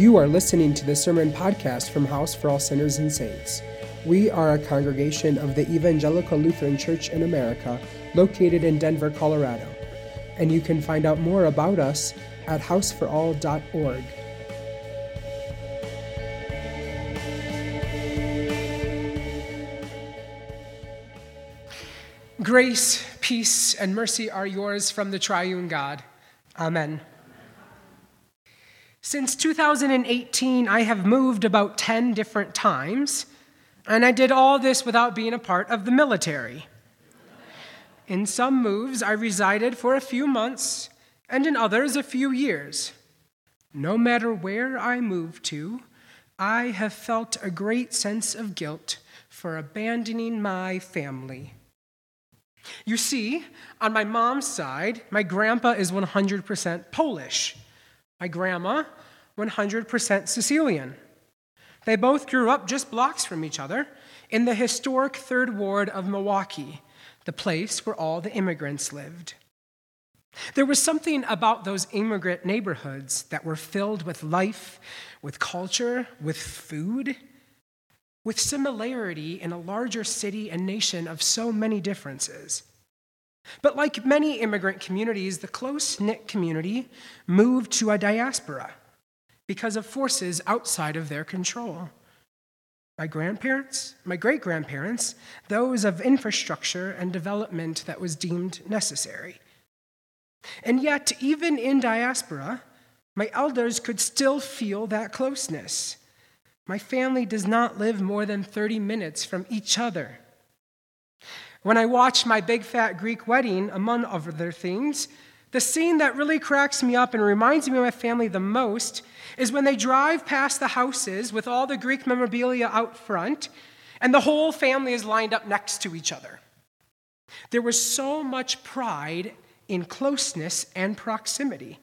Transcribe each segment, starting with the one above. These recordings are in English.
You are listening to the Sermon Podcast from House for All Sinners and Saints. We are a congregation of the Evangelical Lutheran Church in America located in Denver, Colorado. And you can find out more about us at houseforall.org. Grace, peace, and mercy are yours from the triune God. Amen. Since 2018, I have moved about 10 different times, and I did all this without being a part of the military. In some moves, I resided for a few months, and in others, a few years. No matter where I moved to, I have felt a great sense of guilt for abandoning my family. You see, on my mom's side, my grandpa is 100% Polish. My grandma, 100% Sicilian. They both grew up just blocks from each other in the historic Third Ward of Milwaukee, the place where all the immigrants lived. There was something about those immigrant neighborhoods that were filled with life, with culture, with food, with similarity in a larger city and nation of so many differences. But like many immigrant communities, the close knit community moved to a diaspora because of forces outside of their control. My grandparents, my great grandparents, those of infrastructure and development that was deemed necessary. And yet, even in diaspora, my elders could still feel that closeness. My family does not live more than 30 minutes from each other. When I watch my big fat Greek wedding, among other things, the scene that really cracks me up and reminds me of my family the most is when they drive past the houses with all the Greek memorabilia out front, and the whole family is lined up next to each other. There was so much pride in closeness and proximity.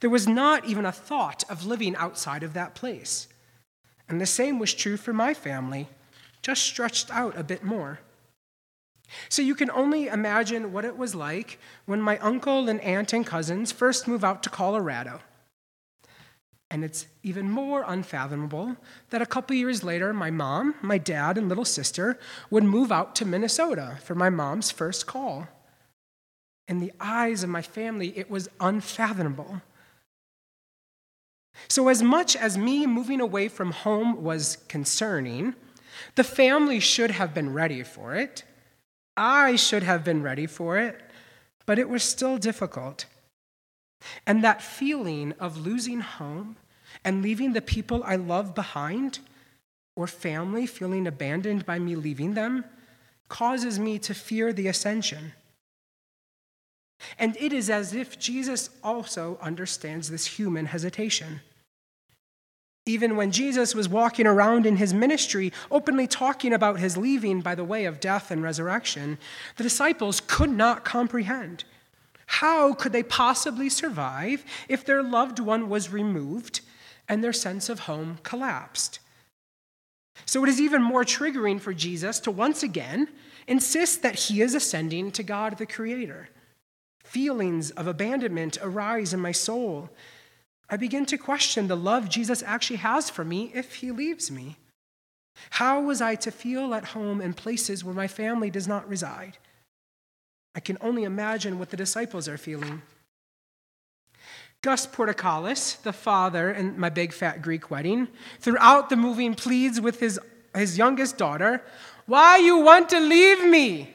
There was not even a thought of living outside of that place. And the same was true for my family, just stretched out a bit more. So you can only imagine what it was like when my uncle and aunt and cousins first move out to Colorado. And it's even more unfathomable that a couple years later, my mom, my dad, and little sister would move out to Minnesota for my mom's first call. In the eyes of my family, it was unfathomable. So, as much as me moving away from home was concerning, the family should have been ready for it. I should have been ready for it, but it was still difficult. And that feeling of losing home and leaving the people I love behind, or family feeling abandoned by me leaving them, causes me to fear the ascension. And it is as if Jesus also understands this human hesitation. Even when Jesus was walking around in his ministry, openly talking about his leaving by the way of death and resurrection, the disciples could not comprehend. How could they possibly survive if their loved one was removed and their sense of home collapsed? So it is even more triggering for Jesus to once again insist that he is ascending to God the Creator. Feelings of abandonment arise in my soul I begin to question the love Jesus actually has for me if he leaves me. How was I to feel at home in places where my family does not reside? I can only imagine what the disciples are feeling. Gus Portokalos, the father in my big fat Greek wedding, throughout the movie pleads with his, his youngest daughter, Why you want to leave me?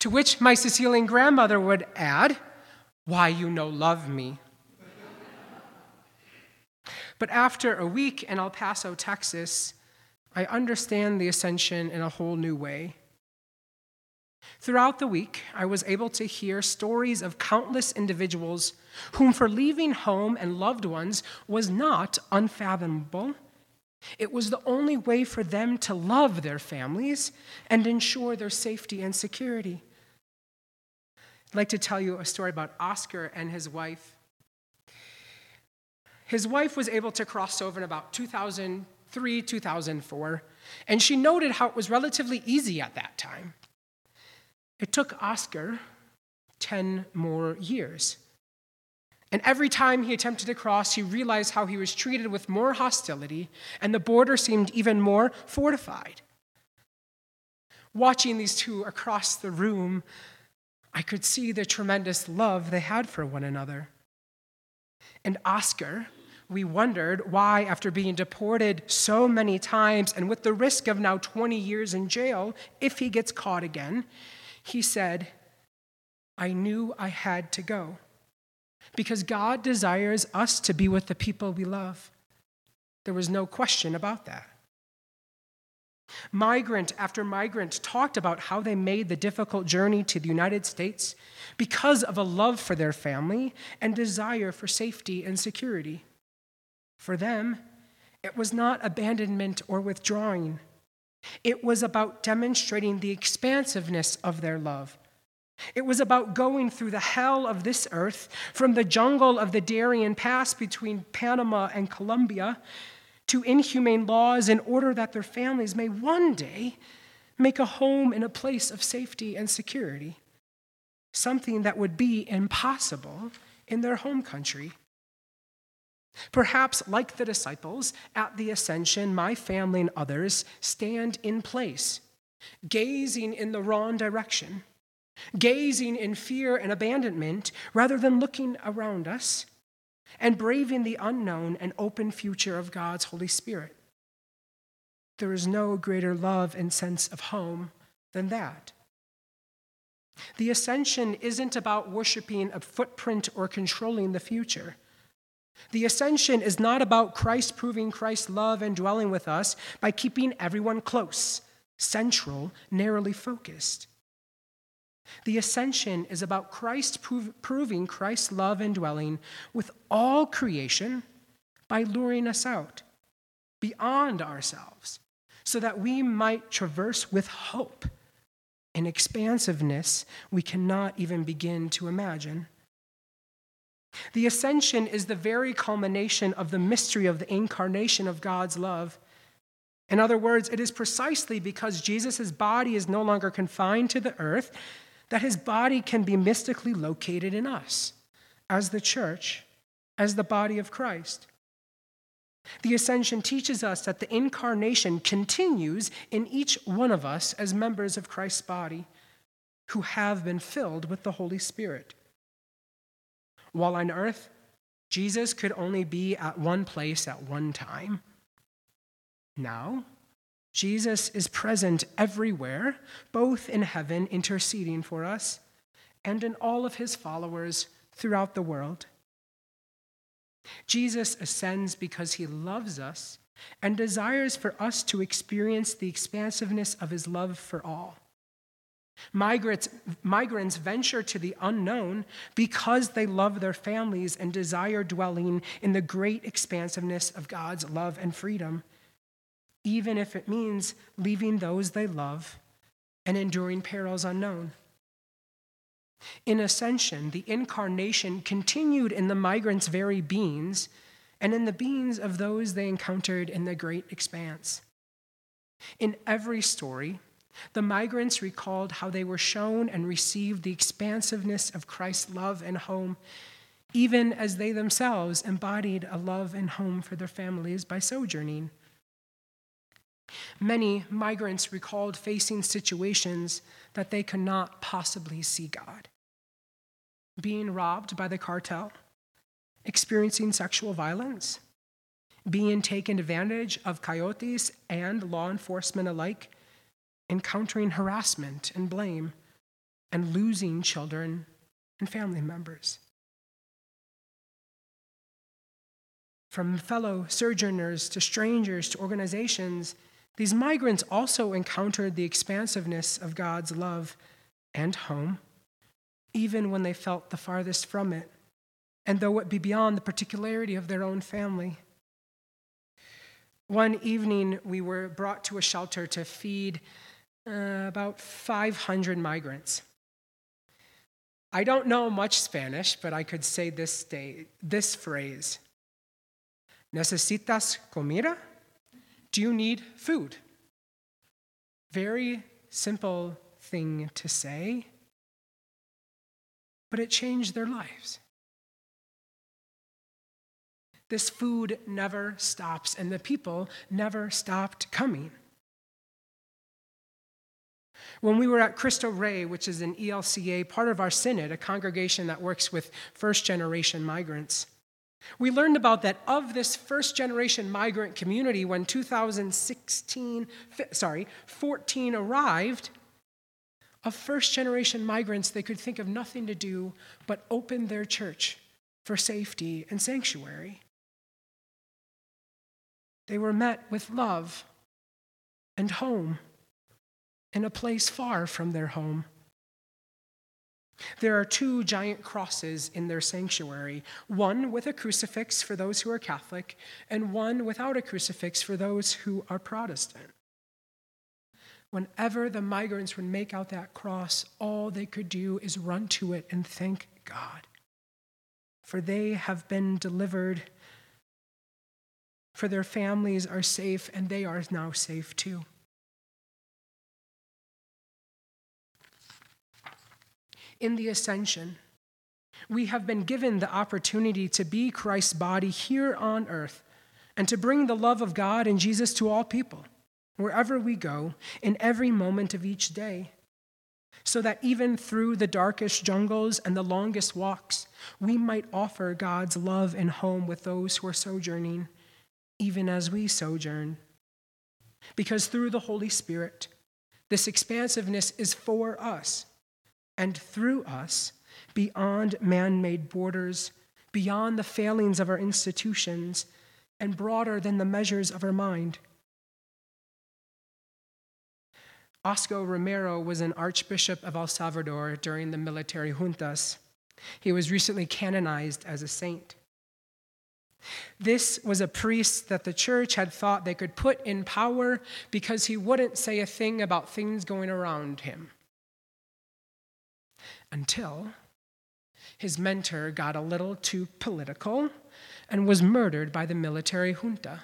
To which my Sicilian grandmother would add, Why you no love me? But after a week in El Paso, Texas, I understand the ascension in a whole new way. Throughout the week, I was able to hear stories of countless individuals whom, for leaving home and loved ones, was not unfathomable. It was the only way for them to love their families and ensure their safety and security. I'd like to tell you a story about Oscar and his wife. His wife was able to cross over in about 2003, 2004, and she noted how it was relatively easy at that time. It took Oscar 10 more years. And every time he attempted to cross, he realized how he was treated with more hostility, and the border seemed even more fortified. Watching these two across the room, I could see the tremendous love they had for one another. And Oscar, we wondered why, after being deported so many times and with the risk of now 20 years in jail if he gets caught again, he said, I knew I had to go because God desires us to be with the people we love. There was no question about that. Migrant after migrant talked about how they made the difficult journey to the United States because of a love for their family and desire for safety and security. For them, it was not abandonment or withdrawing. It was about demonstrating the expansiveness of their love. It was about going through the hell of this earth, from the jungle of the Darien Pass between Panama and Colombia to inhumane laws in order that their families may one day make a home in a place of safety and security, something that would be impossible in their home country. Perhaps, like the disciples at the ascension, my family and others stand in place, gazing in the wrong direction, gazing in fear and abandonment rather than looking around us and braving the unknown and open future of God's Holy Spirit. There is no greater love and sense of home than that. The ascension isn't about worshiping a footprint or controlling the future. The ascension is not about Christ proving Christ's love and dwelling with us by keeping everyone close, central, narrowly focused. The ascension is about Christ prov- proving Christ's love and dwelling with all creation by luring us out beyond ourselves so that we might traverse with hope an expansiveness we cannot even begin to imagine. The ascension is the very culmination of the mystery of the incarnation of God's love. In other words, it is precisely because Jesus' body is no longer confined to the earth that his body can be mystically located in us as the church, as the body of Christ. The ascension teaches us that the incarnation continues in each one of us as members of Christ's body who have been filled with the Holy Spirit. While on earth, Jesus could only be at one place at one time. Now, Jesus is present everywhere, both in heaven, interceding for us, and in all of his followers throughout the world. Jesus ascends because he loves us and desires for us to experience the expansiveness of his love for all. Migrants, migrants venture to the unknown because they love their families and desire dwelling in the great expansiveness of God's love and freedom, even if it means leaving those they love and enduring perils unknown. In ascension, the incarnation continued in the migrants' very beings and in the beings of those they encountered in the great expanse. In every story, the migrants recalled how they were shown and received the expansiveness of Christ's love and home, even as they themselves embodied a love and home for their families by sojourning. Many migrants recalled facing situations that they could not possibly see God being robbed by the cartel, experiencing sexual violence, being taken advantage of coyotes and law enforcement alike encountering harassment and blame, and losing children and family members. From fellow sojourners to strangers to organizations, these migrants also encountered the expansiveness of God's love and home, even when they felt the farthest from it, and though it be beyond the particularity of their own family. One evening, we were brought to a shelter to feed uh, about 500 migrants. I don't know much Spanish, but I could say this, day, this phrase ¿Necesitas comida? Do you need food? Very simple thing to say, but it changed their lives. This food never stops, and the people never stopped coming. When we were at Cristo Rey, which is an ELCA, part of our synod, a congregation that works with first generation migrants, we learned about that of this first generation migrant community when 2016, sorry, 14 arrived, of first generation migrants, they could think of nothing to do but open their church for safety and sanctuary. They were met with love and home in a place far from their home. There are two giant crosses in their sanctuary one with a crucifix for those who are Catholic, and one without a crucifix for those who are Protestant. Whenever the migrants would make out that cross, all they could do is run to it and thank God. For they have been delivered, for their families are safe, and they are now safe too. In the ascension, we have been given the opportunity to be Christ's body here on earth and to bring the love of God and Jesus to all people, wherever we go, in every moment of each day. So that even through the darkest jungles and the longest walks, we might offer God's love and home with those who are sojourning, even as we sojourn. Because through the Holy Spirit, this expansiveness is for us and through us beyond man made borders, beyond the failings of our institutions, and broader than the measures of our mind. Oscar Romero was an archbishop of El Salvador during the military juntas. He was recently canonized as a saint. This was a priest that the church had thought they could put in power because he wouldn't say a thing about things going around him until his mentor got a little too political and was murdered by the military junta.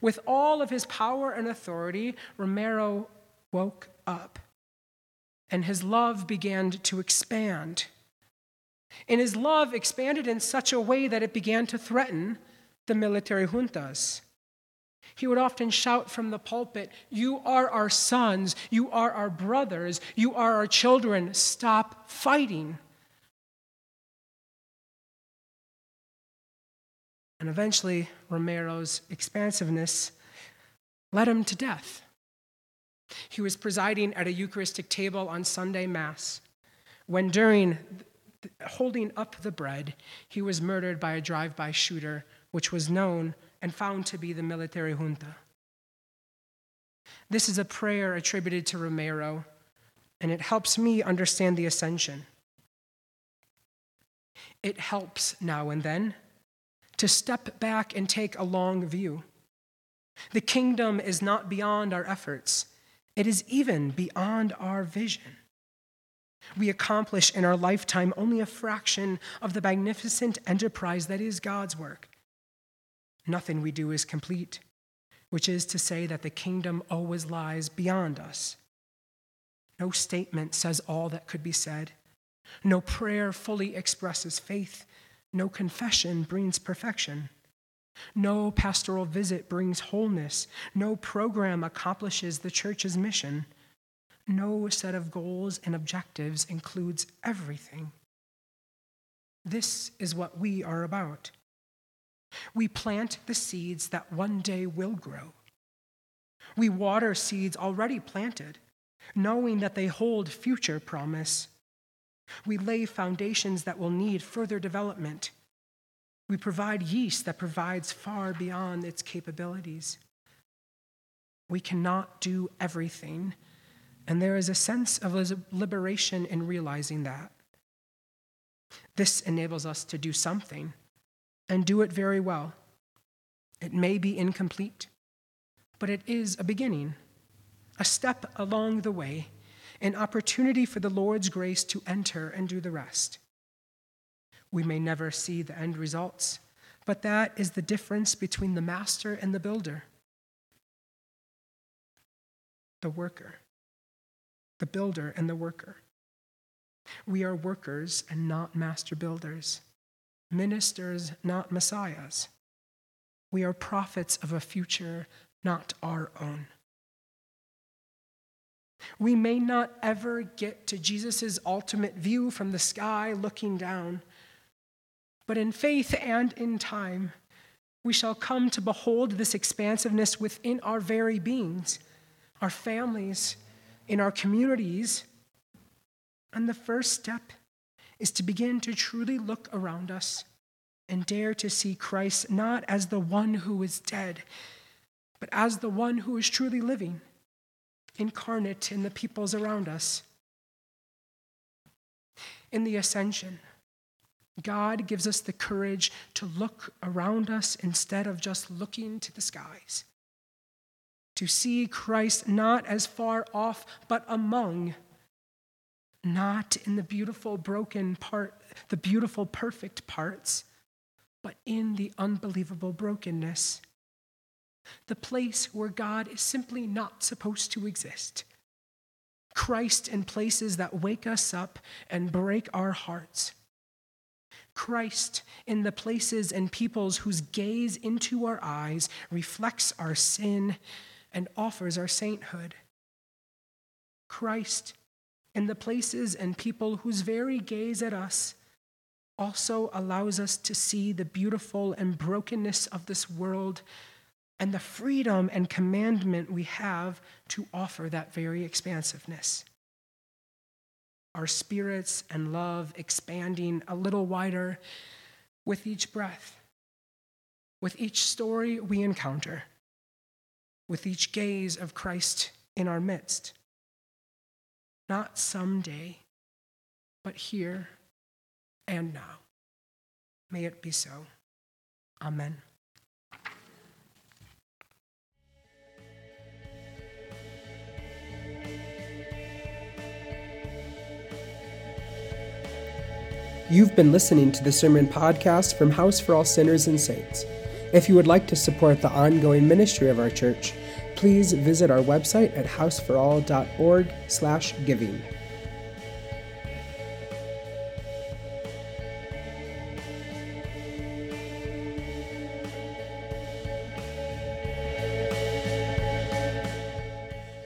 With all of his power and authority, Romero woke up and his love began to expand. And his love expanded in such a way that it began to threaten the military juntas. He would often shout from the pulpit, You are our sons, you are our brothers, you are our children, stop fighting. And eventually, Romero's expansiveness led him to death. He was presiding at a Eucharistic table on Sunday Mass when, during holding up the bread, he was murdered by a drive by shooter, which was known and found to be the military junta. This is a prayer attributed to Romero, and it helps me understand the ascension. It helps now and then to step back and take a long view. The kingdom is not beyond our efforts, it is even beyond our vision. We accomplish in our lifetime only a fraction of the magnificent enterprise that is God's work nothing we do is complete, which is to say that the kingdom always lies beyond us. No statement says all that could be said. No prayer fully expresses faith. No confession brings perfection. No pastoral visit brings wholeness. No program accomplishes the church's mission. No set of goals and objectives includes everything. This is what we are about. We plant the seeds that one day will grow. We water seeds already planted, knowing that they hold future promise. We lay foundations that will need further development. We provide yeast that provides far beyond its capabilities. We cannot do everything, and there is a sense of liberation in realizing that. This enables us to do something and do it very well. It may be incomplete, but it is a beginning, a step along the way, an opportunity for the Lord's grace to enter and do the rest. We may never see the end results, but that is the difference between the master and the builder. The worker, the builder and the worker. We are workers and not master builders. Ministers, not messiahs. We are prophets of a future not our own. We may not ever get to Jesus' ultimate view from the sky looking down, but in faith and in time, we shall come to behold this expansiveness within our very beings, our families, in our communities. And the first step is to begin to truly look around us and dare to see Christ not as the one who is dead, but as the one who is truly living, incarnate in the peoples around us. In the ascension, God gives us the courage to look around us instead of just looking to the skies. To see Christ not as far off, but among, not in the beautiful broken part, the beautiful perfect parts, but in the unbelievable brokenness. The place where God is simply not supposed to exist. Christ in places that wake us up and break our hearts. Christ in the places and peoples whose gaze into our eyes reflects our sin and offers our sainthood. Christ in the places and people whose very gaze at us also allows us to see the beautiful and brokenness of this world and the freedom and commandment we have to offer that very expansiveness. Our spirits and love expanding a little wider with each breath, with each story we encounter, with each gaze of Christ in our midst. Not someday, but here and now. May it be so. Amen. You've been listening to the Sermon Podcast from House for All Sinners and Saints. If you would like to support the ongoing ministry of our church, please visit our website at houseforall.org/giving.